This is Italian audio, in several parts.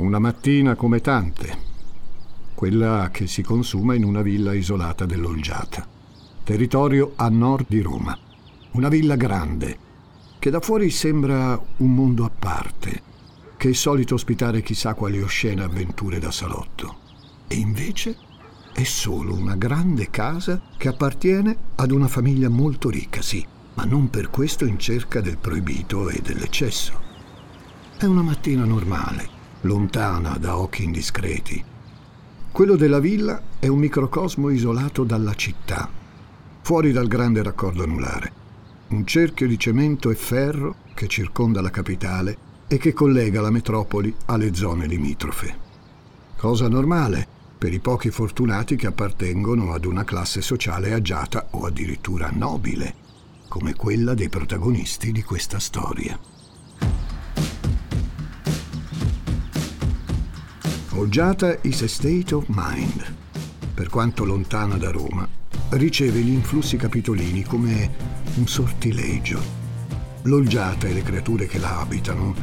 Una mattina come tante, quella che si consuma in una villa isolata dell'Olgiata, territorio a nord di Roma. Una villa grande, che da fuori sembra un mondo a parte, che è solito ospitare chissà quali oscene avventure da salotto. E invece è solo una grande casa che appartiene ad una famiglia molto ricca, sì, ma non per questo in cerca del proibito e dell'eccesso. È una mattina normale, lontana da occhi indiscreti. Quello della villa è un microcosmo isolato dalla città, fuori dal grande raccordo anulare. Un cerchio di cemento e ferro che circonda la capitale e che collega la metropoli alle zone limitrofe. Cosa normale per i pochi fortunati che appartengono ad una classe sociale agiata o addirittura nobile, come quella dei protagonisti di questa storia. Olgiata is a state of mind. Per quanto lontana da Roma, riceve gli influssi capitolini come un sortilegio. L'Olgiata e le creature che la abitano,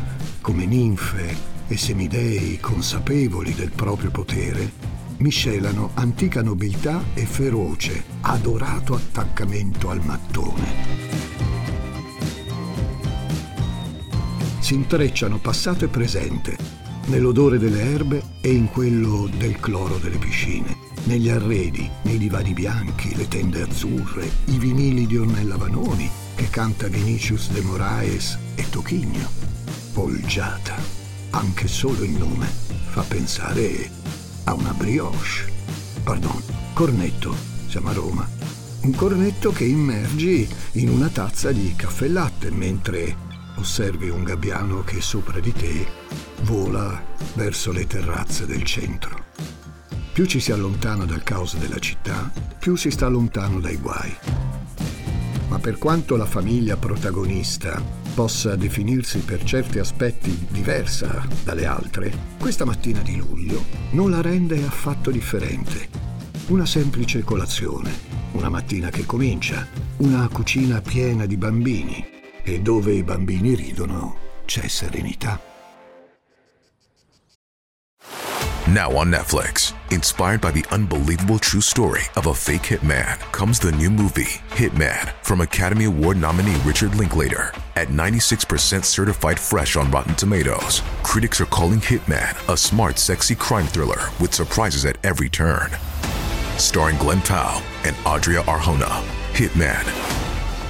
come ninfe e semidei consapevoli del proprio potere, miscelano antica nobiltà e feroce, adorato attaccamento al mattone. Si intrecciano passato e presente nell'odore delle erbe e in quello del cloro delle piscine, negli arredi, nei divani bianchi, le tende azzurre, i vinili di Ornella Vanoni che canta Vinicius de Moraes e Tochigno. Polgiata, anche solo il nome, fa pensare a una brioche. Pardon, cornetto, siamo a Roma. Un cornetto che immergi in una tazza di caffè latte mentre osservi un gabbiano che sopra di te vola verso le terrazze del centro. Più ci si allontana dal caos della città, più si sta lontano dai guai. Ma per quanto la famiglia protagonista possa definirsi per certi aspetti diversa dalle altre, questa mattina di luglio non la rende affatto differente. Una semplice colazione, una mattina che comincia, una cucina piena di bambini, e dove i bambini ridono c'è serenità. Now on Netflix, inspired by the unbelievable true story of a fake hitman, comes the new movie, Hitman, from Academy Award nominee Richard Linklater. At 96% certified fresh on Rotten Tomatoes, critics are calling Hitman a smart, sexy crime thriller with surprises at every turn. Starring Glenn Powell and Adria Arjona, Hitman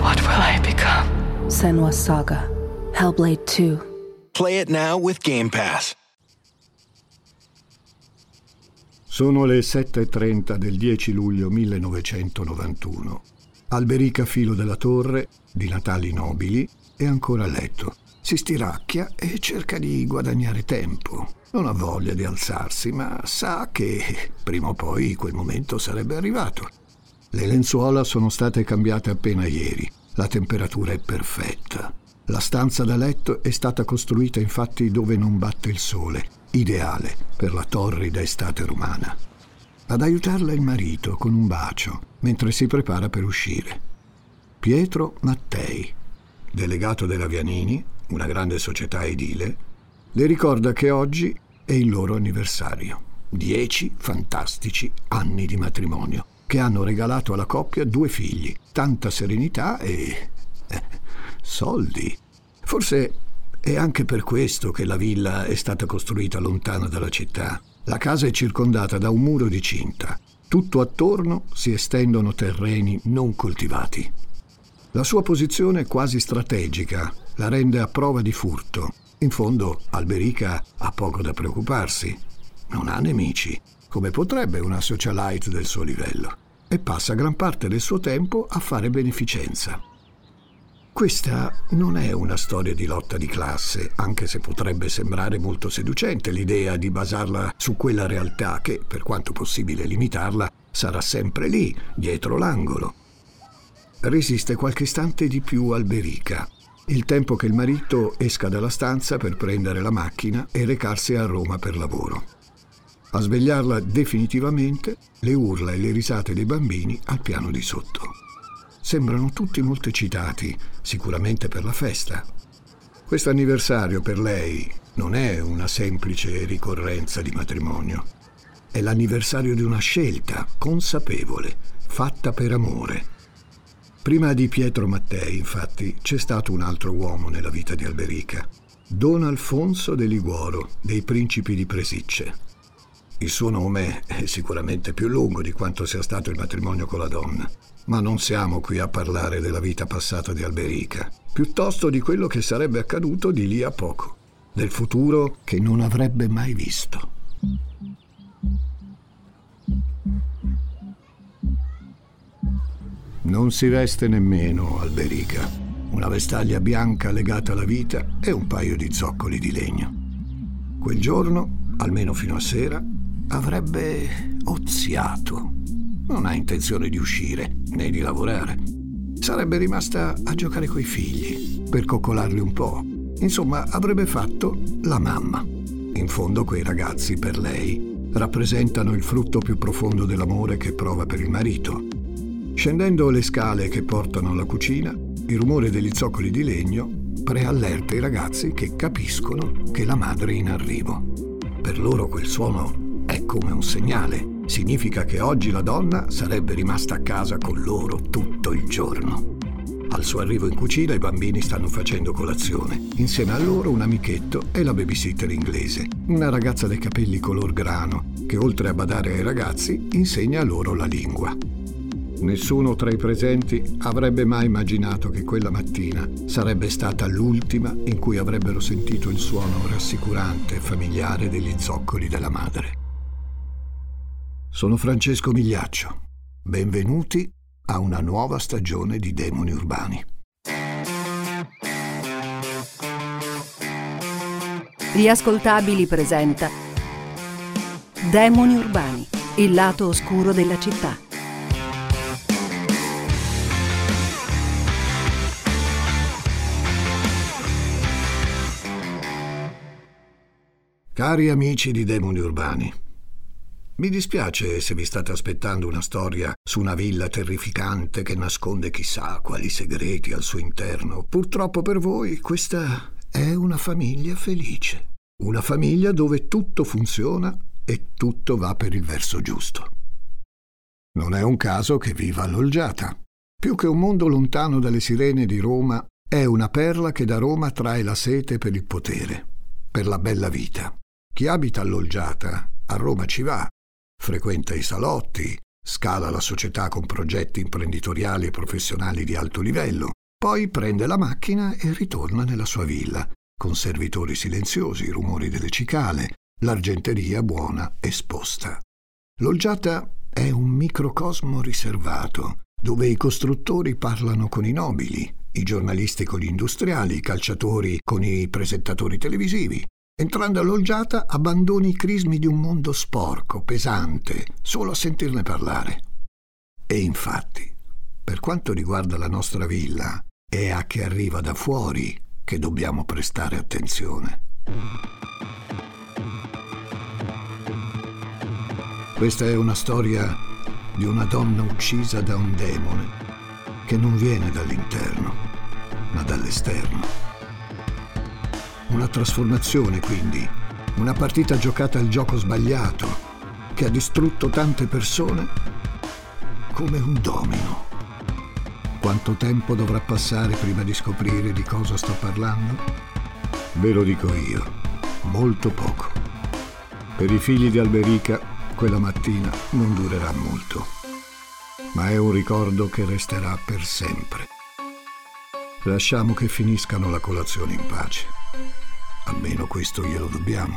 what will I become? Senwa Saga. Hellblade 2. Play it now with Game Pass. Sono le 7.30 del 10 luglio 1991. Alberica filo della torre, di Natali nobili, è ancora a letto. Si stiracchia e cerca di guadagnare tempo. Non ha voglia di alzarsi, ma sa che prima o poi quel momento sarebbe arrivato. Le lenzuola sono state cambiate appena ieri. La temperatura è perfetta. La stanza da letto è stata costruita infatti dove non batte il sole, ideale per la torrida estate romana. Ad aiutarla il marito con un bacio mentre si prepara per uscire. Pietro Mattei, delegato della Vianini, una grande società edile, le ricorda che oggi è il loro anniversario. Dieci fantastici anni di matrimonio che hanno regalato alla coppia due figli, tanta serenità e eh, soldi. Forse è anche per questo che la villa è stata costruita lontana dalla città. La casa è circondata da un muro di cinta. Tutto attorno si estendono terreni non coltivati. La sua posizione quasi strategica la rende a prova di furto. In fondo, Alberica ha poco da preoccuparsi. Non ha nemici come potrebbe una socialite del suo livello, e passa gran parte del suo tempo a fare beneficenza. Questa non è una storia di lotta di classe, anche se potrebbe sembrare molto seducente l'idea di basarla su quella realtà che, per quanto possibile limitarla, sarà sempre lì, dietro l'angolo. Resiste qualche istante di più Alberica, il tempo che il marito esca dalla stanza per prendere la macchina e recarsi a Roma per lavoro. A svegliarla definitivamente le urla e le risate dei bambini al piano di sotto. Sembrano tutti molto eccitati, sicuramente per la festa. Questo anniversario per lei non è una semplice ricorrenza di matrimonio. È l'anniversario di una scelta consapevole, fatta per amore. Prima di Pietro Mattei, infatti, c'è stato un altro uomo nella vita di Alberica, Don Alfonso de Liguoro, dei Principi di Presicce. Il suo nome è sicuramente più lungo di quanto sia stato il matrimonio con la donna. Ma non siamo qui a parlare della vita passata di Alberica, piuttosto di quello che sarebbe accaduto di lì a poco, del futuro che non avrebbe mai visto. Non si veste nemmeno Alberica. Una vestaglia bianca legata alla vita e un paio di zoccoli di legno. Quel giorno, almeno fino a sera, avrebbe oziato non ha intenzione di uscire né di lavorare. Sarebbe rimasta a giocare coi figli, per coccolarli un po'. Insomma, avrebbe fatto la mamma. In fondo quei ragazzi, per lei, rappresentano il frutto più profondo dell'amore che prova per il marito. Scendendo le scale che portano alla cucina, il rumore degli zoccoli di legno preallerta i ragazzi che capiscono che la madre è in arrivo. Per loro quel suono come un segnale significa che oggi la donna sarebbe rimasta a casa con loro tutto il giorno. Al suo arrivo in cucina i bambini stanno facendo colazione. Insieme a loro un amichetto e la babysitter inglese, una ragazza dai capelli color grano, che oltre a badare ai ragazzi insegna loro la lingua. Nessuno tra i presenti avrebbe mai immaginato che quella mattina sarebbe stata l'ultima in cui avrebbero sentito il suono rassicurante e familiare degli zoccoli della madre. Sono Francesco Migliaccio. Benvenuti a una nuova stagione di Demoni Urbani. Gli ascoltabili presenta Demoni Urbani, il lato oscuro della città. Cari amici di Demoni Urbani, mi dispiace se vi state aspettando una storia su una villa terrificante che nasconde chissà quali segreti al suo interno. Purtroppo per voi questa è una famiglia felice. Una famiglia dove tutto funziona e tutto va per il verso giusto. Non è un caso che viva all'Olgiata. Più che un mondo lontano dalle sirene di Roma, è una perla che da Roma trae la sete per il potere, per la bella vita. Chi abita all'Olgiata a Roma ci va, frequenta i salotti, scala la società con progetti imprenditoriali e professionali di alto livello, poi prende la macchina e ritorna nella sua villa, con servitori silenziosi, rumori delle cicale, l'argenteria buona esposta. L'Olgiata è un microcosmo riservato, dove i costruttori parlano con i nobili, i giornalisti con gli industriali, i calciatori con i presentatori televisivi, Entrando all'olgiata abbandoni i crismi di un mondo sporco, pesante, solo a sentirne parlare. E infatti, per quanto riguarda la nostra villa, è a che arriva da fuori che dobbiamo prestare attenzione. Questa è una storia di una donna uccisa da un demone che non viene dall'interno, ma dall'esterno. Una trasformazione, quindi. Una partita giocata al gioco sbagliato, che ha distrutto tante persone come un domino. Quanto tempo dovrà passare prima di scoprire di cosa sto parlando? Ve lo dico io, molto poco. Per i figli di Alberica quella mattina non durerà molto, ma è un ricordo che resterà per sempre. Lasciamo che finiscano la colazione in pace. Almeno questo glielo dobbiamo.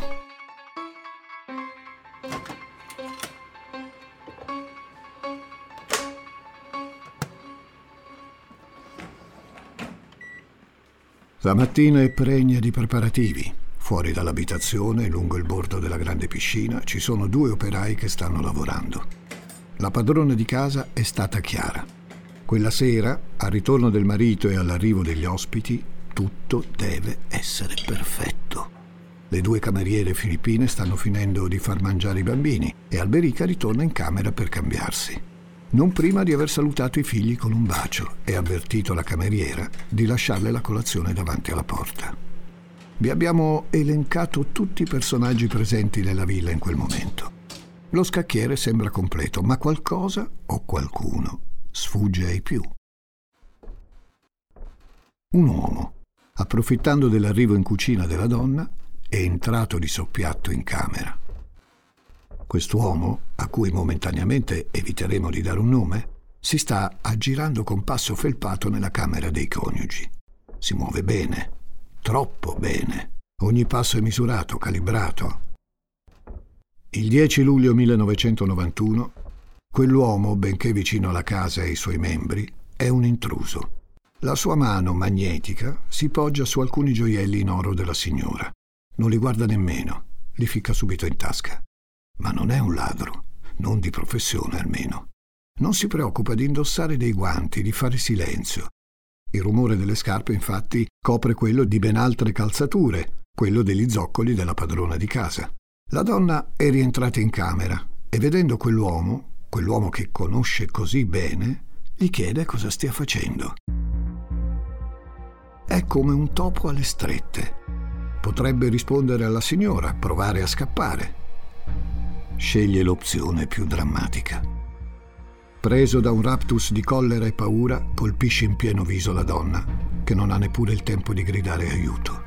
La mattina è pregna di preparativi. Fuori dall'abitazione, lungo il bordo della grande piscina, ci sono due operai che stanno lavorando. La padrona di casa è stata chiara. Quella sera, al ritorno del marito e all'arrivo degli ospiti, tutto deve essere perfetto. Le due cameriere filippine stanno finendo di far mangiare i bambini e Alberica ritorna in camera per cambiarsi non prima di aver salutato i figli con un bacio e avvertito la cameriera di lasciarle la colazione davanti alla porta. Vi abbiamo elencato tutti i personaggi presenti nella villa in quel momento. Lo scacchiere sembra completo, ma qualcosa o qualcuno sfugge ai più. Un uomo, approfittando dell'arrivo in cucina della donna, è entrato di soppiatto in camera. Quest'uomo, a cui momentaneamente eviteremo di dare un nome, si sta aggirando con passo felpato nella camera dei coniugi. Si muove bene, troppo bene. Ogni passo è misurato, calibrato. Il 10 luglio 1991, quell'uomo, benché vicino alla casa e ai suoi membri, è un intruso. La sua mano magnetica si poggia su alcuni gioielli in oro della signora. Non li guarda nemmeno, li ficca subito in tasca ma non è un ladro, non di professione almeno. Non si preoccupa di indossare dei guanti, di fare silenzio. Il rumore delle scarpe, infatti, copre quello di ben altre calzature, quello degli zoccoli della padrona di casa. La donna è rientrata in camera e vedendo quell'uomo, quell'uomo che conosce così bene, gli chiede cosa stia facendo. È come un topo alle strette. Potrebbe rispondere alla signora, provare a scappare sceglie l'opzione più drammatica. Preso da un raptus di collera e paura, colpisce in pieno viso la donna, che non ha neppure il tempo di gridare aiuto.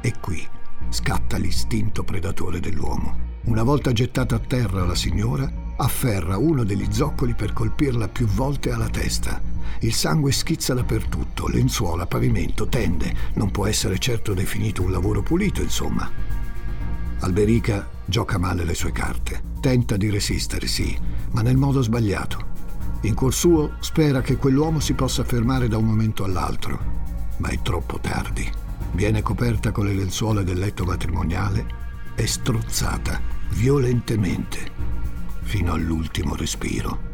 E qui scatta l'istinto predatore dell'uomo. Una volta gettata a terra la signora, afferra uno degli zoccoli per colpirla più volte alla testa. Il sangue schizza dappertutto, lenzuola, pavimento, tende. Non può essere certo definito un lavoro pulito, insomma. Alberica Gioca male le sue carte. Tenta di resistere, sì, ma nel modo sbagliato. In cuor suo spera che quell'uomo si possa fermare da un momento all'altro, ma è troppo tardi. Viene coperta con le lenzuola del letto matrimoniale e strozzata violentemente fino all'ultimo respiro.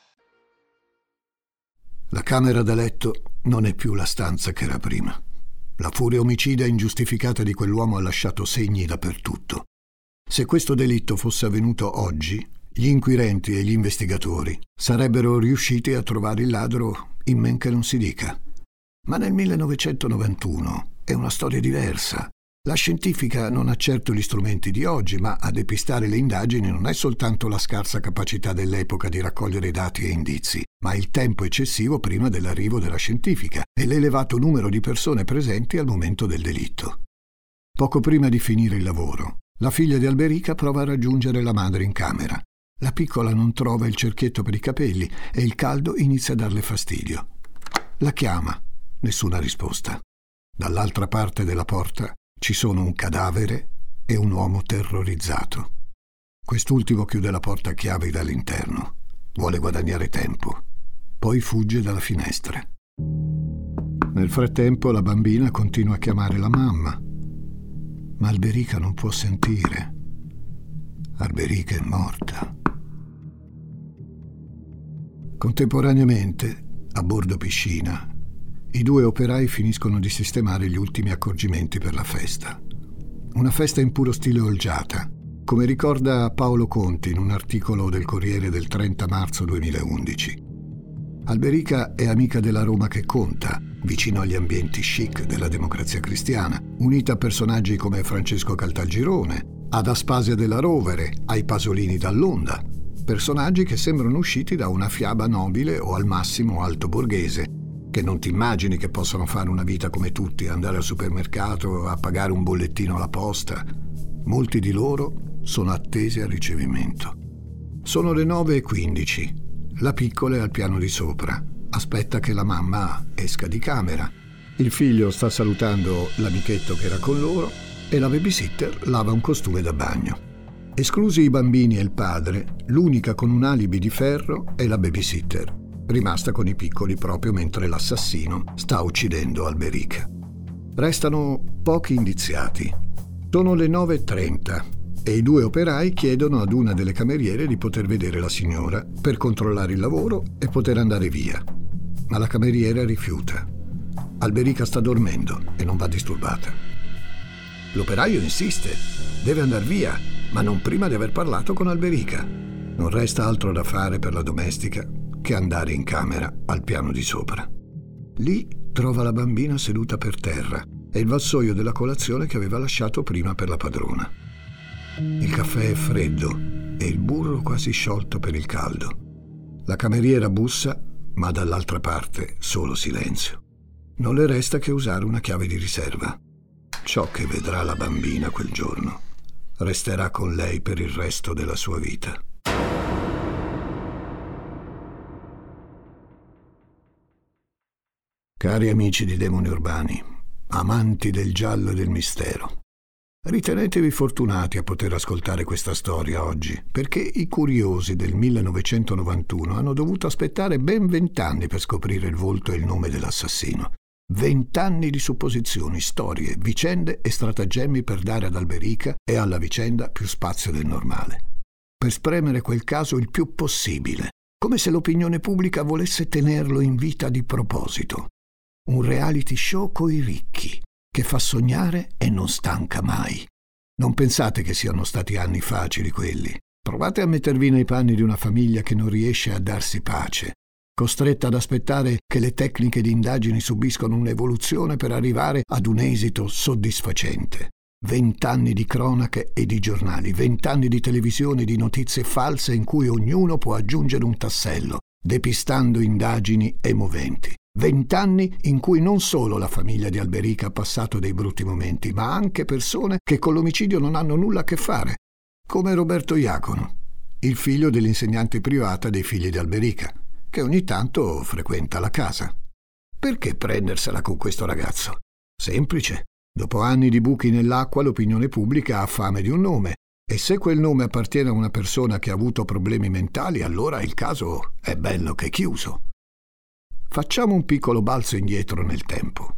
La camera da letto non è più la stanza che era prima. La furia omicida ingiustificata di quell'uomo ha lasciato segni dappertutto. Se questo delitto fosse avvenuto oggi, gli inquirenti e gli investigatori sarebbero riusciti a trovare il ladro in men che non si dica. Ma nel 1991 è una storia diversa. La scientifica non ha certo gli strumenti di oggi, ma a depistare le indagini non è soltanto la scarsa capacità dell'epoca di raccogliere dati e indizi, ma il tempo eccessivo prima dell'arrivo della scientifica e l'elevato numero di persone presenti al momento del delitto. Poco prima di finire il lavoro, la figlia di Alberica prova a raggiungere la madre in camera. La piccola non trova il cerchietto per i capelli e il caldo inizia a darle fastidio. La chiama, nessuna risposta. Dall'altra parte della porta ci sono un cadavere e un uomo terrorizzato. Quest'ultimo chiude la porta a chiave dall'interno. Vuole guadagnare tempo. Poi fugge dalla finestra. Nel frattempo la bambina continua a chiamare la mamma. Ma Alberica non può sentire. Alberica è morta. Contemporaneamente, a bordo piscina, i due operai finiscono di sistemare gli ultimi accorgimenti per la festa. Una festa in puro stile olgiata, come ricorda Paolo Conti in un articolo del Corriere del 30 marzo 2011. Alberica è amica della Roma che conta, vicino agli ambienti chic della democrazia cristiana, unita a personaggi come Francesco Caltagirone, ad Aspasia della Rovere, ai Pasolini dall'Onda. personaggi che sembrano usciti da una fiaba nobile o al massimo alto borghese, che non ti immagini che possano fare una vita come tutti, andare al supermercato, a pagare un bollettino alla posta. Molti di loro sono attesi al ricevimento. Sono le 9.15. La piccola è al piano di sopra. Aspetta che la mamma esca di camera. Il figlio sta salutando l'amichetto che era con loro e la babysitter lava un costume da bagno. Esclusi i bambini e il padre, l'unica con un alibi di ferro è la babysitter, rimasta con i piccoli proprio mentre l'assassino sta uccidendo Alberica. Restano pochi indiziati. Sono le 9.30 e i due operai chiedono ad una delle cameriere di poter vedere la signora per controllare il lavoro e poter andare via. Ma la cameriera rifiuta. Alberica sta dormendo e non va disturbata. L'operaio insiste, deve andare via ma non prima di aver parlato con Alberica. Non resta altro da fare per la domestica che andare in camera al piano di sopra. Lì trova la bambina seduta per terra e il vassoio della colazione che aveva lasciato prima per la padrona. Il caffè è freddo e il burro quasi sciolto per il caldo. La cameriera bussa, ma dall'altra parte solo silenzio. Non le resta che usare una chiave di riserva. Ciò che vedrà la bambina quel giorno resterà con lei per il resto della sua vita. Cari amici di Demoni Urbani, amanti del giallo e del mistero, ritenetevi fortunati a poter ascoltare questa storia oggi, perché i curiosi del 1991 hanno dovuto aspettare ben vent'anni per scoprire il volto e il nome dell'assassino. Vent'anni di supposizioni, storie, vicende e stratagemmi per dare ad Alberica e alla vicenda più spazio del normale. Per spremere quel caso il più possibile, come se l'opinione pubblica volesse tenerlo in vita di proposito. Un reality show coi ricchi, che fa sognare e non stanca mai. Non pensate che siano stati anni facili quelli. Provate a mettervi nei panni di una famiglia che non riesce a darsi pace, costretta ad aspettare che le tecniche di indagini subiscono un'evoluzione per arrivare ad un esito soddisfacente. Vent'anni di cronache e di giornali, vent'anni di televisione e di notizie false in cui ognuno può aggiungere un tassello, depistando indagini e moventi. Vent'anni in cui non solo la famiglia di Alberica ha passato dei brutti momenti, ma anche persone che con l'omicidio non hanno nulla a che fare, come Roberto Iacono, il figlio dell'insegnante privata dei figli di Alberica, che ogni tanto frequenta la casa. Perché prendersela con questo ragazzo? Semplice. Dopo anni di buchi nell'acqua l'opinione pubblica ha fame di un nome e se quel nome appartiene a una persona che ha avuto problemi mentali, allora il caso è bello che chiuso. Facciamo un piccolo balzo indietro nel tempo.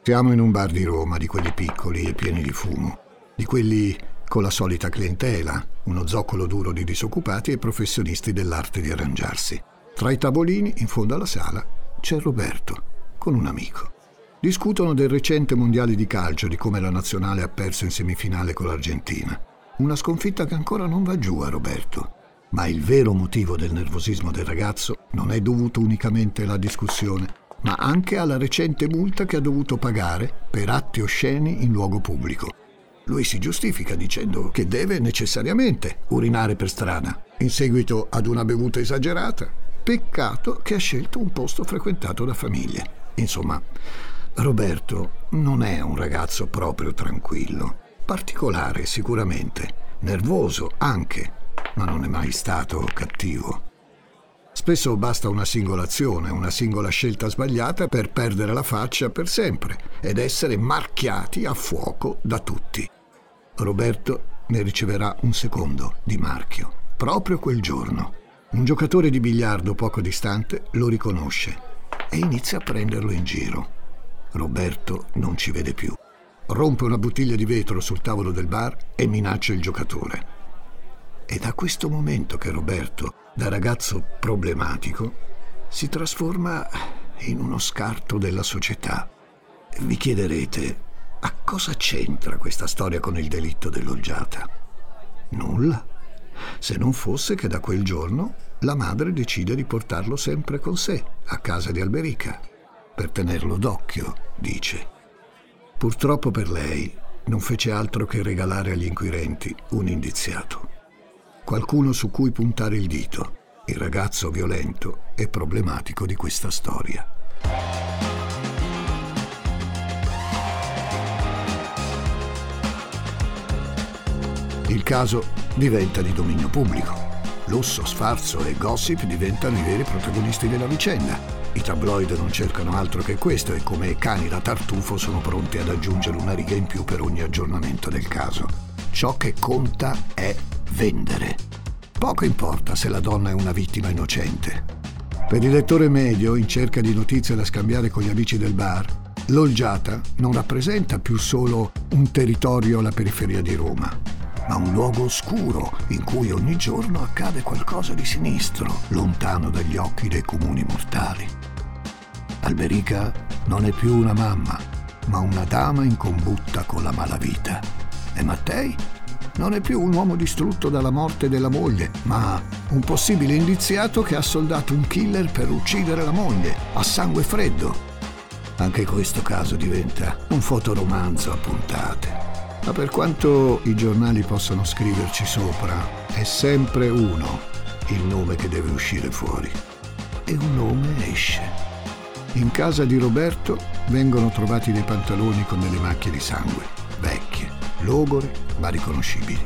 Siamo in un bar di Roma, di quelli piccoli e pieni di fumo, di quelli con la solita clientela, uno zoccolo duro di disoccupati e professionisti dell'arte di arrangiarsi. Tra i tavolini, in fondo alla sala, c'è Roberto, con un amico. Discutono del recente mondiale di calcio, di come la nazionale ha perso in semifinale con l'Argentina. Una sconfitta che ancora non va giù a Roberto. Ma il vero motivo del nervosismo del ragazzo non è dovuto unicamente alla discussione, ma anche alla recente multa che ha dovuto pagare per atti osceni in luogo pubblico. Lui si giustifica dicendo che deve necessariamente urinare per strada, in seguito ad una bevuta esagerata. Peccato che ha scelto un posto frequentato da famiglie. Insomma, Roberto non è un ragazzo proprio tranquillo. Particolare sicuramente, nervoso anche, ma non è mai stato cattivo. Spesso basta una singola azione, una singola scelta sbagliata per perdere la faccia per sempre ed essere marchiati a fuoco da tutti. Roberto ne riceverà un secondo di marchio, proprio quel giorno. Un giocatore di biliardo poco distante lo riconosce e inizia a prenderlo in giro. Roberto non ci vede più. Rompe una bottiglia di vetro sul tavolo del bar e minaccia il giocatore. È da questo momento che Roberto, da ragazzo problematico, si trasforma in uno scarto della società. Vi chiederete a cosa c'entra questa storia con il delitto dell'oggiata? Nulla, se non fosse che da quel giorno la madre decide di portarlo sempre con sé a casa di Alberica, per tenerlo d'occhio, dice. Purtroppo per lei, non fece altro che regalare agli inquirenti un indiziato. Qualcuno su cui puntare il dito, il ragazzo violento e problematico di questa storia. Il caso diventa di dominio pubblico. Lusso, sfarzo e gossip diventano i veri protagonisti della vicenda. I tabloid non cercano altro che questo e come cani da tartufo sono pronti ad aggiungere una riga in più per ogni aggiornamento del caso. Ciò che conta è vendere. Poco importa se la donna è una vittima innocente. Per il lettore medio, in cerca di notizie da scambiare con gli amici del bar, l'Olgiata non rappresenta più solo un territorio alla periferia di Roma, ma un luogo oscuro in cui ogni giorno accade qualcosa di sinistro, lontano dagli occhi dei comuni mortali. Alberica non è più una mamma, ma una dama in combutta con la malavita. E Mattei non è più un uomo distrutto dalla morte della moglie, ma un possibile indiziato che ha soldato un killer per uccidere la moglie, a sangue freddo. Anche questo caso diventa un fotoromanzo a puntate. Ma per quanto i giornali possano scriverci sopra, è sempre uno il nome che deve uscire fuori. E un nome esce. In casa di Roberto vengono trovati dei pantaloni con delle macchie di sangue, vecchie, logore, ma riconoscibili.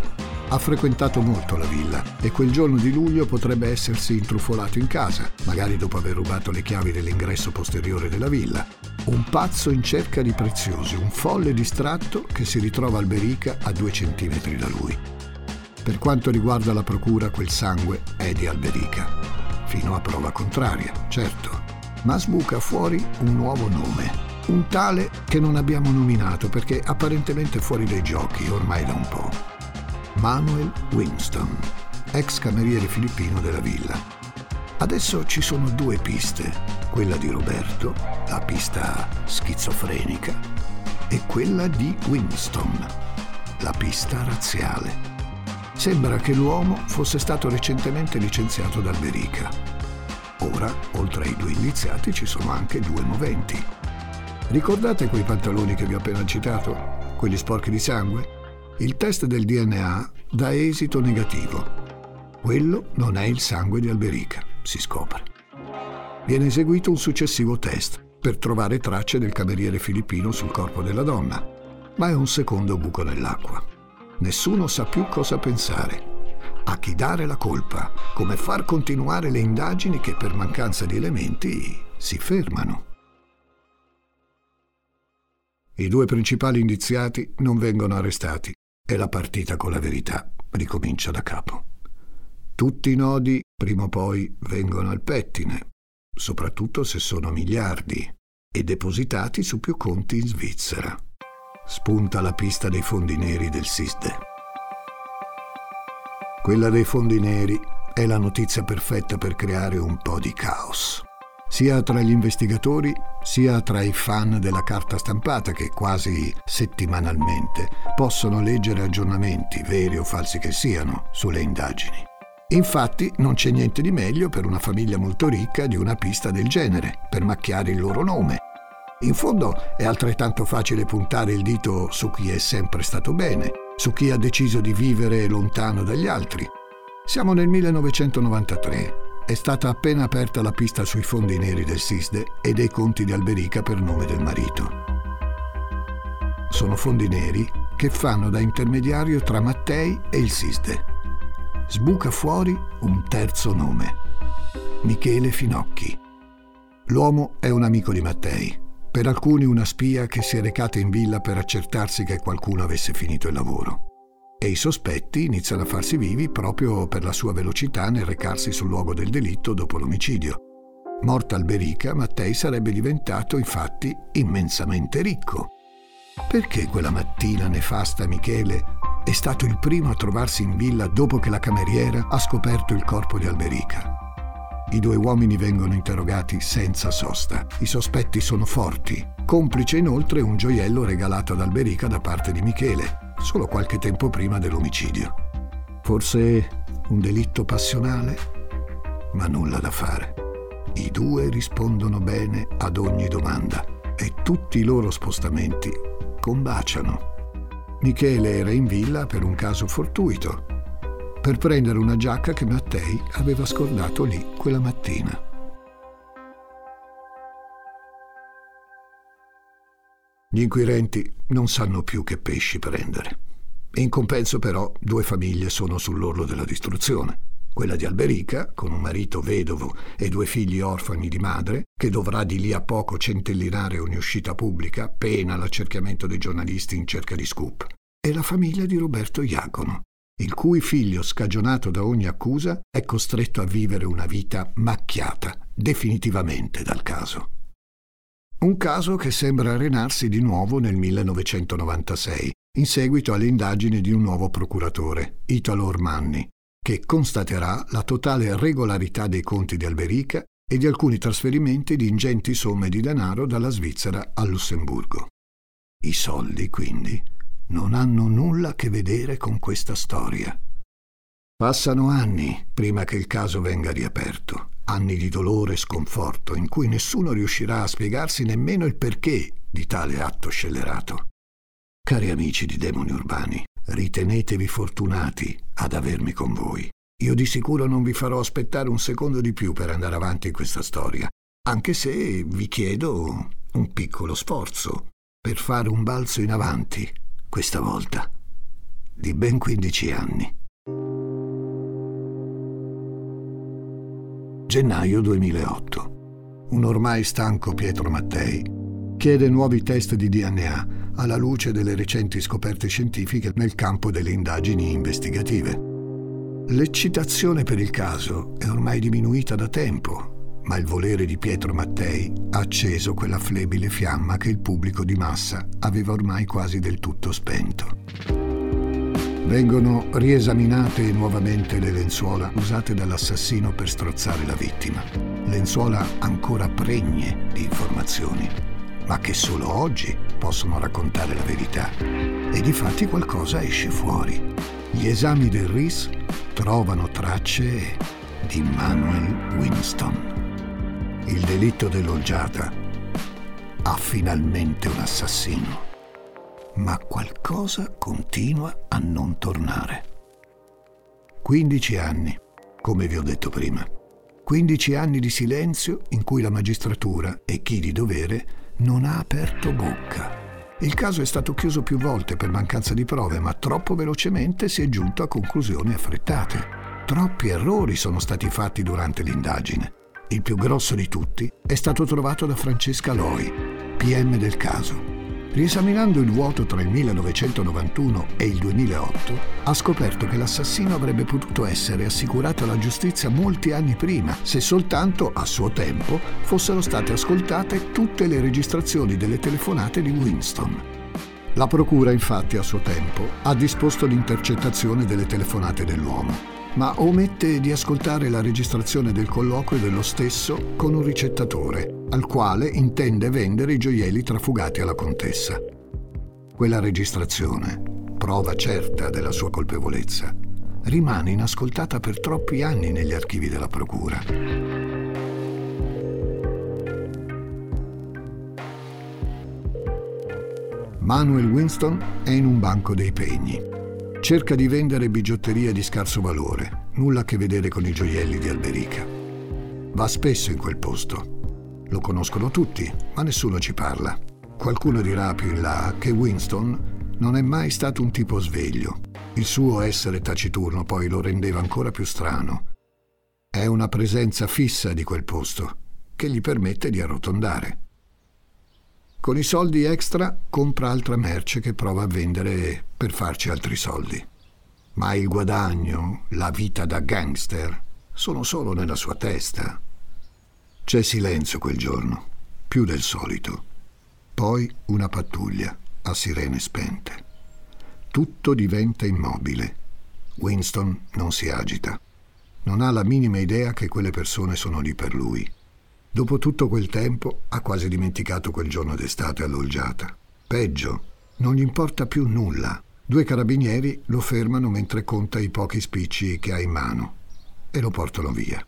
Ha frequentato molto la villa e quel giorno di luglio potrebbe essersi intrufolato in casa, magari dopo aver rubato le chiavi dell'ingresso posteriore della villa, un pazzo in cerca di preziosi, un folle distratto che si ritrova Alberica a due centimetri da lui. Per quanto riguarda la procura, quel sangue è di Alberica. Fino a prova contraria, certo. Ma sbuca fuori un nuovo nome. Un tale che non abbiamo nominato perché apparentemente fuori dai giochi ormai da un po'. Manuel Winston, ex cameriere filippino della villa. Adesso ci sono due piste, quella di Roberto, la pista schizofrenica, e quella di Winston, la pista razziale. Sembra che l'uomo fosse stato recentemente licenziato dal Berica. Ora, oltre ai due iniziati, ci sono anche due moventi. Ricordate quei pantaloni che vi ho appena citato? Quelli sporchi di sangue? Il test del DNA dà esito negativo. Quello non è il sangue di Alberica si scopre. Viene eseguito un successivo test per trovare tracce del cameriere filippino sul corpo della donna, ma è un secondo buco nell'acqua. Nessuno sa più cosa pensare, a chi dare la colpa, come far continuare le indagini che per mancanza di elementi si fermano. I due principali indiziati non vengono arrestati e la partita con la verità ricomincia da capo. Tutti i nodi prima o poi vengono al pettine, soprattutto se sono miliardi, e depositati su più conti in Svizzera. Spunta la pista dei fondi neri del SISDE. Quella dei fondi neri è la notizia perfetta per creare un po' di caos, sia tra gli investigatori sia tra i fan della carta stampata che quasi settimanalmente possono leggere aggiornamenti, veri o falsi che siano, sulle indagini. Infatti non c'è niente di meglio per una famiglia molto ricca di una pista del genere, per macchiare il loro nome. In fondo è altrettanto facile puntare il dito su chi è sempre stato bene, su chi ha deciso di vivere lontano dagli altri. Siamo nel 1993. È stata appena aperta la pista sui fondi neri del SISDE e dei conti di Alberica per nome del marito. Sono fondi neri che fanno da intermediario tra Mattei e il SISDE sbuca fuori un terzo nome. Michele Finocchi. L'uomo è un amico di Mattei, per alcuni una spia che si è recata in villa per accertarsi che qualcuno avesse finito il lavoro. E i sospetti iniziano a farsi vivi proprio per la sua velocità nel recarsi sul luogo del delitto dopo l'omicidio. Morta Alberica, Mattei sarebbe diventato infatti immensamente ricco. Perché quella mattina nefasta Michele è stato il primo a trovarsi in villa dopo che la cameriera ha scoperto il corpo di Alberica. I due uomini vengono interrogati senza sosta. I sospetti sono forti. Complice inoltre un gioiello regalato ad Alberica da parte di Michele, solo qualche tempo prima dell'omicidio. Forse un delitto passionale? Ma nulla da fare. I due rispondono bene ad ogni domanda e tutti i loro spostamenti combaciano. Michele era in villa per un caso fortuito, per prendere una giacca che Mattei aveva scordato lì quella mattina. Gli inquirenti non sanno più che pesci prendere. In compenso però due famiglie sono sull'orlo della distruzione. Quella di Alberica, con un marito vedovo e due figli orfani di madre, che dovrà di lì a poco centellinare ogni uscita pubblica, pena l'accerchiamento dei giornalisti in cerca di scoop. E la famiglia di Roberto Iacono, il cui figlio, scagionato da ogni accusa, è costretto a vivere una vita macchiata definitivamente dal caso. Un caso che sembra arenarsi di nuovo nel 1996, in seguito alle indagini di un nuovo procuratore, Italo Ormanni, che constaterà la totale regolarità dei conti di Alberica e di alcuni trasferimenti di ingenti somme di denaro dalla Svizzera al Lussemburgo. I soldi, quindi, non hanno nulla a che vedere con questa storia. Passano anni prima che il caso venga riaperto anni di dolore e sconforto in cui nessuno riuscirà a spiegarsi nemmeno il perché di tale atto scellerato. Cari amici di demoni urbani, ritenetevi fortunati ad avermi con voi. Io di sicuro non vi farò aspettare un secondo di più per andare avanti in questa storia, anche se vi chiedo un piccolo sforzo per fare un balzo in avanti, questa volta, di ben 15 anni. Gennaio 2008. Un ormai stanco Pietro Mattei chiede nuovi test di DNA alla luce delle recenti scoperte scientifiche nel campo delle indagini investigative. L'eccitazione per il caso è ormai diminuita da tempo, ma il volere di Pietro Mattei ha acceso quella flebile fiamma che il pubblico di massa aveva ormai quasi del tutto spento. Vengono riesaminate nuovamente le lenzuola usate dall'assassino per strozzare la vittima. Lenzuola ancora pregne di informazioni, ma che solo oggi possono raccontare la verità. E di fatti qualcosa esce fuori. Gli esami del RIS trovano tracce di Manuel Winston. Il delitto dell'olgiata ha finalmente un assassino ma qualcosa continua a non tornare. 15 anni, come vi ho detto prima. 15 anni di silenzio in cui la magistratura e chi di dovere non ha aperto bocca. Il caso è stato chiuso più volte per mancanza di prove, ma troppo velocemente si è giunto a conclusioni affrettate. Troppi errori sono stati fatti durante l'indagine. Il più grosso di tutti è stato trovato da Francesca Loi, PM del caso, Riesaminando il vuoto tra il 1991 e il 2008, ha scoperto che l'assassino avrebbe potuto essere assicurato alla giustizia molti anni prima, se soltanto, a suo tempo, fossero state ascoltate tutte le registrazioni delle telefonate di Winston. La procura, infatti, a suo tempo, ha disposto l'intercettazione delle telefonate dell'uomo ma omette di ascoltare la registrazione del colloquio dello stesso con un ricettatore, al quale intende vendere i gioielli trafugati alla contessa. Quella registrazione, prova certa della sua colpevolezza, rimane inascoltata per troppi anni negli archivi della Procura. Manuel Winston è in un banco dei pegni cerca di vendere bigiotteria di scarso valore, nulla a che vedere con i gioielli di Alberica. Va spesso in quel posto. Lo conoscono tutti, ma nessuno ci parla. Qualcuno dirà più in là che Winston non è mai stato un tipo sveglio. Il suo essere taciturno poi lo rendeva ancora più strano. È una presenza fissa di quel posto che gli permette di arrotondare. Con i soldi extra compra altra merce che prova a vendere per farci altri soldi. Ma il guadagno, la vita da gangster, sono solo nella sua testa. C'è silenzio quel giorno, più del solito. Poi una pattuglia a sirene spente. Tutto diventa immobile. Winston non si agita. Non ha la minima idea che quelle persone sono lì per lui. Dopo tutto quel tempo ha quasi dimenticato quel giorno d'estate all'Olgiata. Peggio, non gli importa più nulla. Due carabinieri lo fermano mentre conta i pochi spicci che ha in mano e lo portano via.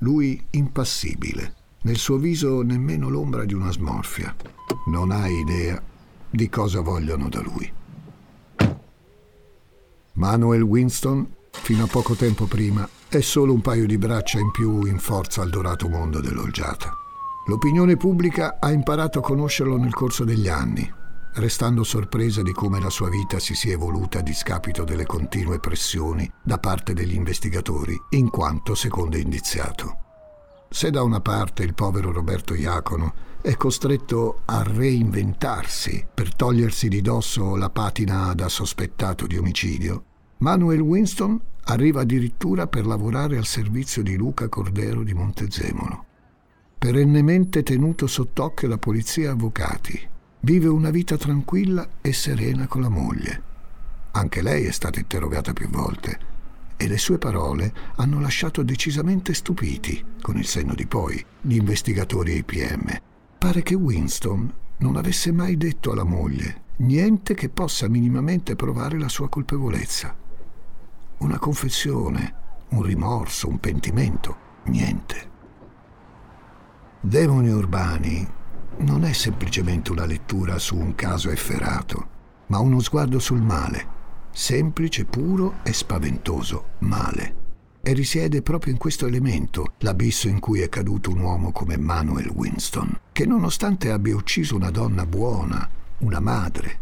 Lui impassibile, nel suo viso nemmeno l'ombra di una smorfia. Non ha idea di cosa vogliono da lui. Manuel Winston, fino a poco tempo prima, è solo un paio di braccia in più in forza al dorato mondo dell'olgiata. L'opinione pubblica ha imparato a conoscerlo nel corso degli anni, restando sorpresa di come la sua vita si sia evoluta a discapito delle continue pressioni da parte degli investigatori, in quanto secondo indiziato. Se da una parte il povero Roberto Iacono è costretto a reinventarsi per togliersi di dosso la patina da sospettato di omicidio, Manuel Winston arriva addirittura per lavorare al servizio di Luca Cordero di Montezemolo. Perennemente tenuto sott'occhio da polizia e avvocati, vive una vita tranquilla e serena con la moglie. Anche lei è stata interrogata più volte e le sue parole hanno lasciato decisamente stupiti, con il senno di poi, gli investigatori e i PM. Pare che Winston non avesse mai detto alla moglie niente che possa minimamente provare la sua colpevolezza. Una confessione, un rimorso, un pentimento, niente. Demoni urbani non è semplicemente una lettura su un caso efferato, ma uno sguardo sul male, semplice, puro e spaventoso male. E risiede proprio in questo elemento l'abisso in cui è caduto un uomo come Manuel Winston, che nonostante abbia ucciso una donna buona, una madre,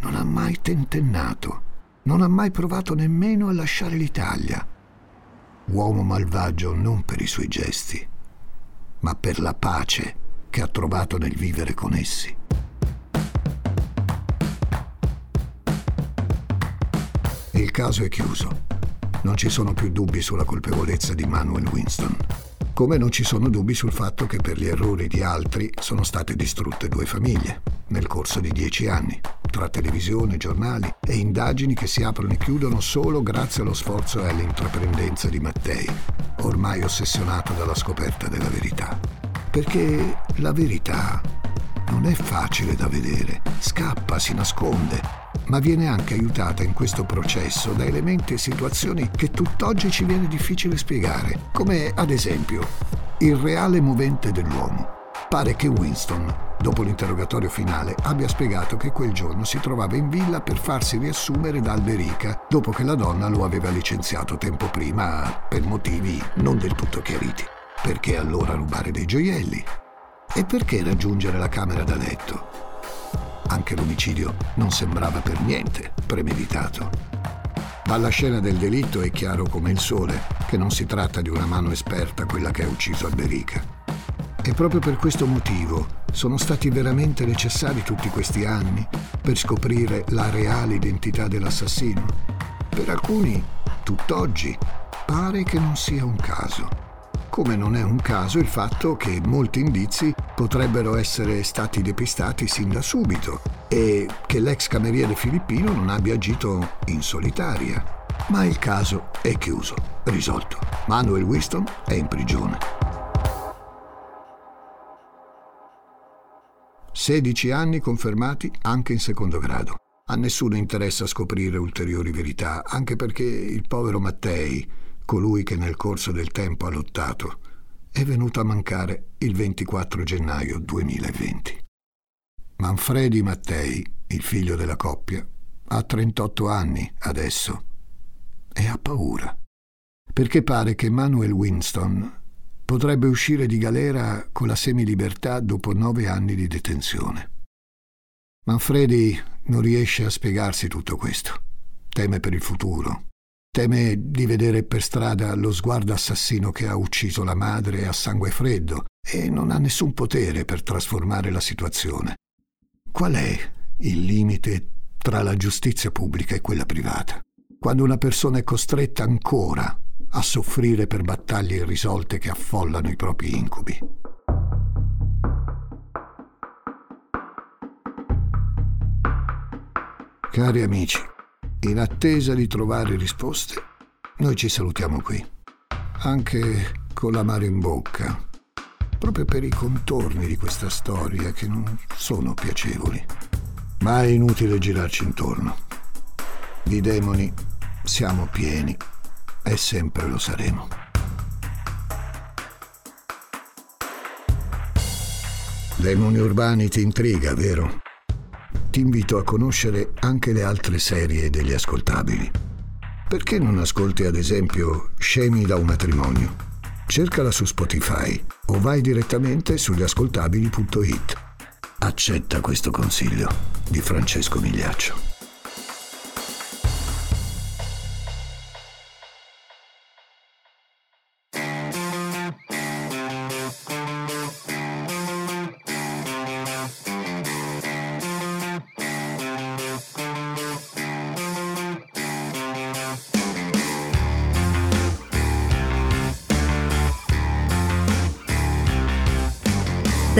non ha mai tentennato, non ha mai provato nemmeno a lasciare l'Italia. Uomo malvagio non per i suoi gesti, ma per la pace che ha trovato nel vivere con essi. Il caso è chiuso. Non ci sono più dubbi sulla colpevolezza di Manuel Winston. Come non ci sono dubbi sul fatto che per gli errori di altri sono state distrutte due famiglie nel corso di dieci anni, tra televisione, giornali e indagini che si aprono e chiudono solo grazie allo sforzo e all'intraprendenza di Mattei, ormai ossessionato dalla scoperta della verità. Perché la verità non è facile da vedere, scappa, si nasconde, ma viene anche aiutata in questo processo da elementi e situazioni che tutt'oggi ci viene difficile spiegare, come ad esempio il reale movente dell'uomo. Pare che Winston, dopo l'interrogatorio finale, abbia spiegato che quel giorno si trovava in villa per farsi riassumere da Alberica, dopo che la donna lo aveva licenziato tempo prima per motivi non del tutto chiariti. Perché allora rubare dei gioielli? E perché raggiungere la camera da letto? Anche l'omicidio non sembrava per niente premeditato. Dalla scena del delitto è chiaro come il sole che non si tratta di una mano esperta quella che ha ucciso Alberica. E proprio per questo motivo sono stati veramente necessari tutti questi anni per scoprire la reale identità dell'assassino. Per alcuni, tutt'oggi, pare che non sia un caso come non è un caso il fatto che molti indizi potrebbero essere stati depistati sin da subito e che l'ex cameriere filippino non abbia agito in solitaria. Ma il caso è chiuso, risolto. Manuel Winston è in prigione. 16 anni confermati anche in secondo grado. A nessuno interessa scoprire ulteriori verità, anche perché il povero Mattei, colui che nel corso del tempo ha lottato, è venuto a mancare il 24 gennaio 2020. Manfredi Mattei, il figlio della coppia, ha 38 anni adesso e ha paura, perché pare che Manuel Winston potrebbe uscire di galera con la semilibertà dopo nove anni di detenzione. Manfredi non riesce a spiegarsi tutto questo, teme per il futuro, Teme di vedere per strada lo sguardo assassino che ha ucciso la madre a sangue freddo e non ha nessun potere per trasformare la situazione. Qual è il limite tra la giustizia pubblica e quella privata? Quando una persona è costretta ancora a soffrire per battaglie irrisolte che affollano i propri incubi. Cari amici, in attesa di trovare risposte, noi ci salutiamo qui, anche con l'amaro in bocca, proprio per i contorni di questa storia che non sono piacevoli. Ma è inutile girarci intorno. Di demoni siamo pieni e sempre lo saremo. Demoni urbani ti intriga, vero? Ti invito a conoscere anche le altre serie degli ascoltabili. Perché non ascolti ad esempio Scemi da un matrimonio? Cercala su Spotify o vai direttamente sugli ascoltabili.it. Accetta questo consiglio di Francesco Migliaccio.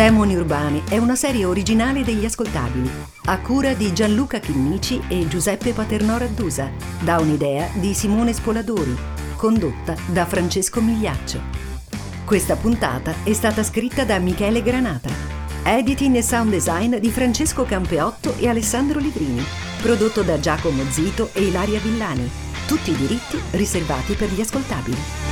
Demoni Urbani è una serie originale degli ascoltabili, a cura di Gianluca Chinnici e Giuseppe Paternò Raddusa, da un'idea di Simone Spoladori, condotta da Francesco Migliaccio. Questa puntata è stata scritta da Michele Granata. Editing e sound design di Francesco Campeotto e Alessandro Livrini. Prodotto da Giacomo Zito e Ilaria Villani. Tutti i diritti riservati per gli ascoltabili.